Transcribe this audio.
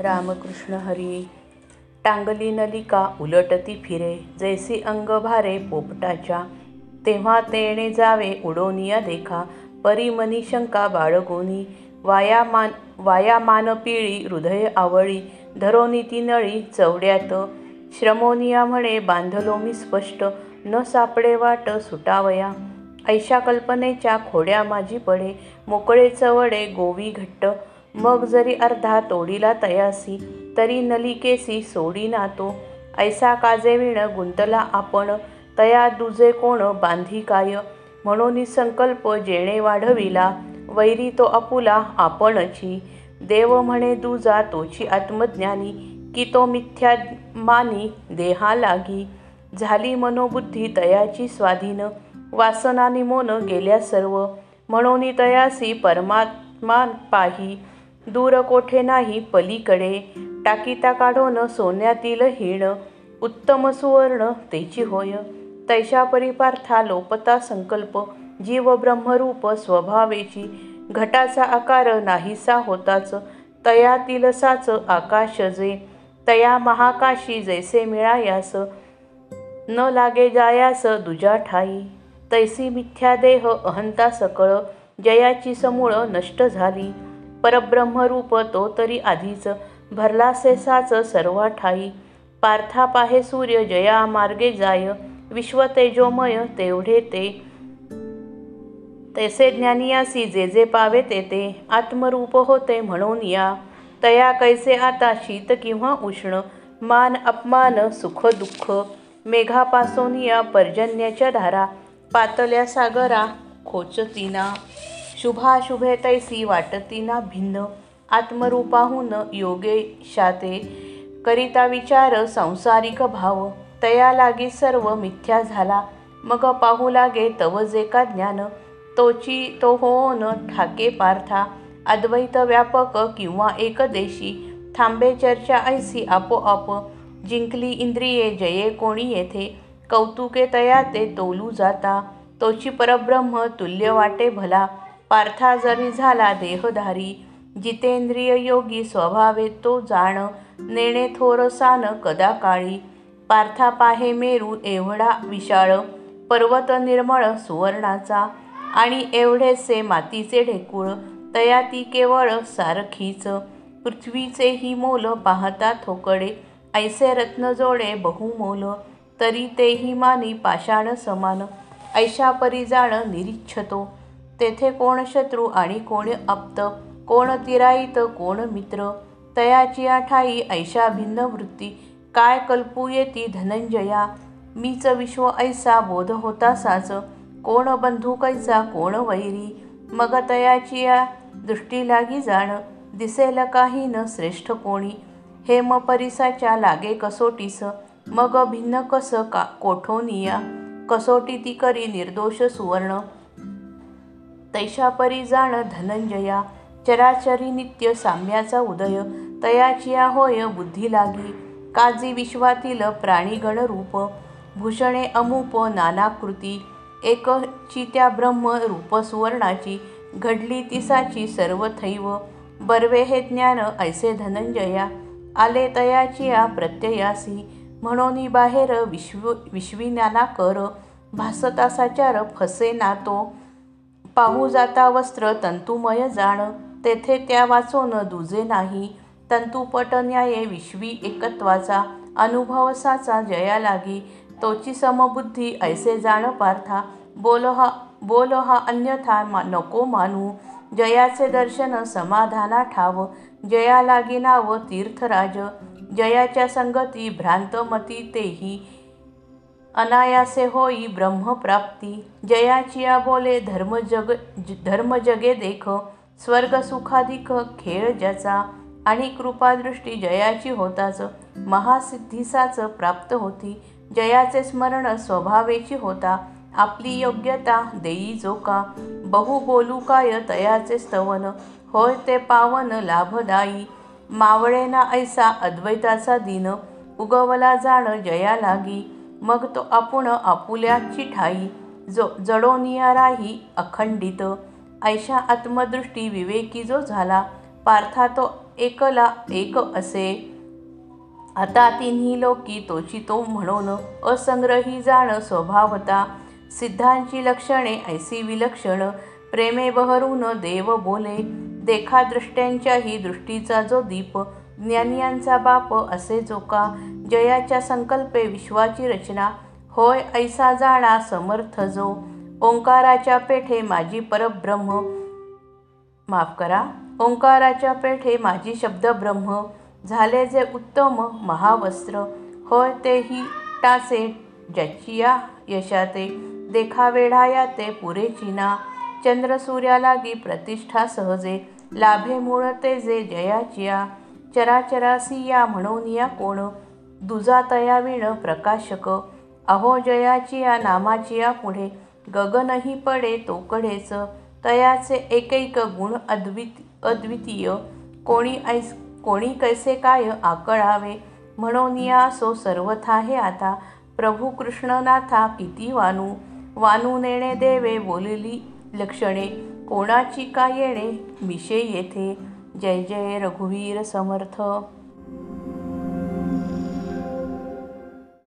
रामकृष्ण हरी. टांगली नलिका उलटती फिरे. जैसी अंग भारे पोपटाच्या. तेव्हा तेणे जावे उडोनिया देखा. परी मनी शंका बाळगोनी. वाया मान वाया मान पिळी हृदय आवळी. धरोनी ती नळी चवड्यात. श्रमोनिया म्हणे बांधलो मी स्पष्ट. न सापडे वाट सुटावया. ऐशा कल्पनेच्या खोड्या माझी पडे. मोकळे चवडे गोवी घट्ट. मग जरी अर्धा तोडीला तयासी तरी नलिकेसी सोडी नातो. ऐसा काजे विण गुंतला आपण तया दुजे कोण बांधी काय? म्हणून संकल्प जेणे वाढविला वैरी तो अपुला आपणची. देव म्हणे दुजा तोची आत्मज्ञानी की तो मिथ्या मानी देहा लागी. झाली मनोबुद्धी तयाची स्वाधीन वासना निमोन गेल्या सर्व. म्हणून तयासी परमात्मा पाही. दूर कोठे नाही पलीकडे. टाकीता काढून सोन्यातील हिण उत्तम सुवर्ण तेची होय. तैशा परिपार्था लोपता संकल्प जीव ब्रह्मरूप स्वभावेची. घटाचा आकार नाहीसा होताच तया तिलसाच आकाश जे. तया महाकाशी जैसे मिळायास न लागे जायास दुजा ठाई. तैसी मिथ्या देह अहंता सकळ जयाची समूळ नष्ट झाली. परब्रह्मरूप तो तरी आधीच भरलासे साच सर्वा ठाई पार्था पाहे सूर्य जया मार्गे जाय विश्व तेजोमय तेवढे ते. तैसे ज्ञानियासी जे जे पावे ते ते. आत्मरूप होते म्हणून या. तया कैसे आता शीत किंवा उष्ण? मान अपमान सुख दुःख. मेघापासून या पर्जन्याच्या धारा. पातल्या सागरा खोचतीना. शुभाशुभे तैसी वाटतीना भिन्न आत्मरूपाहून योगे शाते करिता विचार संसारिक भाव तया लागी सर्व मिथ्या झाला मग पाहू लागे तव जे का ज्ञान तोची तो होऊन ठाके पार्था अद्वैत व्यापक किंवा एकदेशी थांबे चर्चा ऐसी आपोआप जिंकली इंद्रिये जये कोणी येथे कौतुके तया ते तोलू जाता तोची परब्रह्म तुल्य वाटे भला पार्था जरी झाला देहधारी जितेंद्रिय योगी स्वभावे तो जाण नेणे थोरसान कदा काळी. पार्था पाहे मेरू एवढा विशाळ पर्वत निर्मळ सुवर्णाचा. आणि एवढेसे मातीचे ढेकूळ तया ती केवळ सारखीच. पृथ्वीचेही मोल पाहता थोकडे ऐसे रत्न जोडे बहुमोल. तरी तेही मानी पाषाण समान ऐशा परिजाण निरीच्छतो. तेथे कोण शत्रू आणि कोण आप्त कोण तिराईत कोण मित्र? तयाची आठाई ऐशा भिन्न वृत्ती काय कल्पू येती धनंजया? मीच विश्व ऐसा बोध होता साच कोण बंधू कैसा कोण वैरी? मग तयाची या दृष्टी लागी जाण दिसेल काही न श्रेष्ठ कोणी? हेम परिसाच्या लागे कसोटीस मग भिन्न कस का कोठोनिया कसोटी ती करी निर्दोष सुवर्ण तैशापरी जाण धनंजया चराचरी नित्य साम्याचा उदय तयाचिया होय बुद्धी लागी काजी विश्वातील प्राणीगण रूप भूषणे अमूप नानाकृती एक चित्या ब्रह्म रूप सुवर्णाची घडली तिसाची सर्व थैव बर्वे हे ज्ञान ऐसे धनंजया आले तयाचिया प्रत्ययासी म्हणून बाहेर विश्व विश्विनाना कर भासतासाचार फसे नातो पाहू जाता वस्त्र तंतुमय जाण. तेथे त्या वाचोन दुजे नाही. तंतुपट न्याये विश्वी एकत्वाचा अनुभव साचा जया लागी. तोची समबुद्धी ऐसे जाण पार्था. बोल हा बोल हा अन्यथा मा नको मानू. जयाचे दर्शन समाधाना ठाव. जया लागी नाव तीर्थराज. जयाच्या संगती भ्रांतमती तेही. अनायासे होई ब्रह्मप्राप्ती. जयाचिया बोले धर्म जग धर्म जगे देख स्वर्ग सुखाधिक खेळ ज्याचा आणि कृपादृष्टी जयाची होताच. महासिद्धीसाच प्राप्त होती. जयाचे स्मरण स्वभावेची होता. आपली योग्यता देई जोका बहु बोलू काय तयाचे स्तवन. होय ते पावन लाभदायी. मावळेना ऐसा अद्वैताचा दिन. उगवला जाण जया लागी. मग तो आपण आपुल्याची ठाई जो जडोनिया राही अखंडित. ऐशा आत्मदृष्टी विवेकी जो झाला पार्था तो एकला एक असे. आता तिन्ही लोकी तोची तो म्हणून असंग्रही जाण स्वभावता. सिद्धांची लक्षणे ऐसी विलक्षण प्रेमे बहरून देव बोले. देखा दृष्ट्यांच्याही दृष्टीचा जो दीप ज्ञानियांचा बाप असे जोका जयाच्या संकल्पे विश्वाची रचना. होय ऐसा जाणा समर्थ जो ओंकाराच्या पेठे माझी परब्रह्म. माफ करा ओंकाराच्या पेठे माझी शब्द ब्रह्म झाले जे उत्तम महावस्त्र होय तेही टासे ज्याची या यशाते. देखावेढाया ते पुरेचिना चंद्र सूर्या लागी प्रतिष्ठा सहजे लाभे मूळ ते जे जयाचिया. चराचरासी या म्हणून या कोण? दुजातया विण प्रकाशक. अहो जयाची या नामाची या पुढे. गगनही पडे तोकडेच तयाचे एकैक गुण अद्वित अद्वितीय. कोणी ऐस कोणी कैसे काय आकळावे? म्हणून या सो सर्वथा हे आता. प्रभू कृष्णनाथा किती वानू? वानू नेणे देवे बोलली लक्षणे. कोणाची का येणे? मिशे येथे. जय जय रघुवीर समर्थ.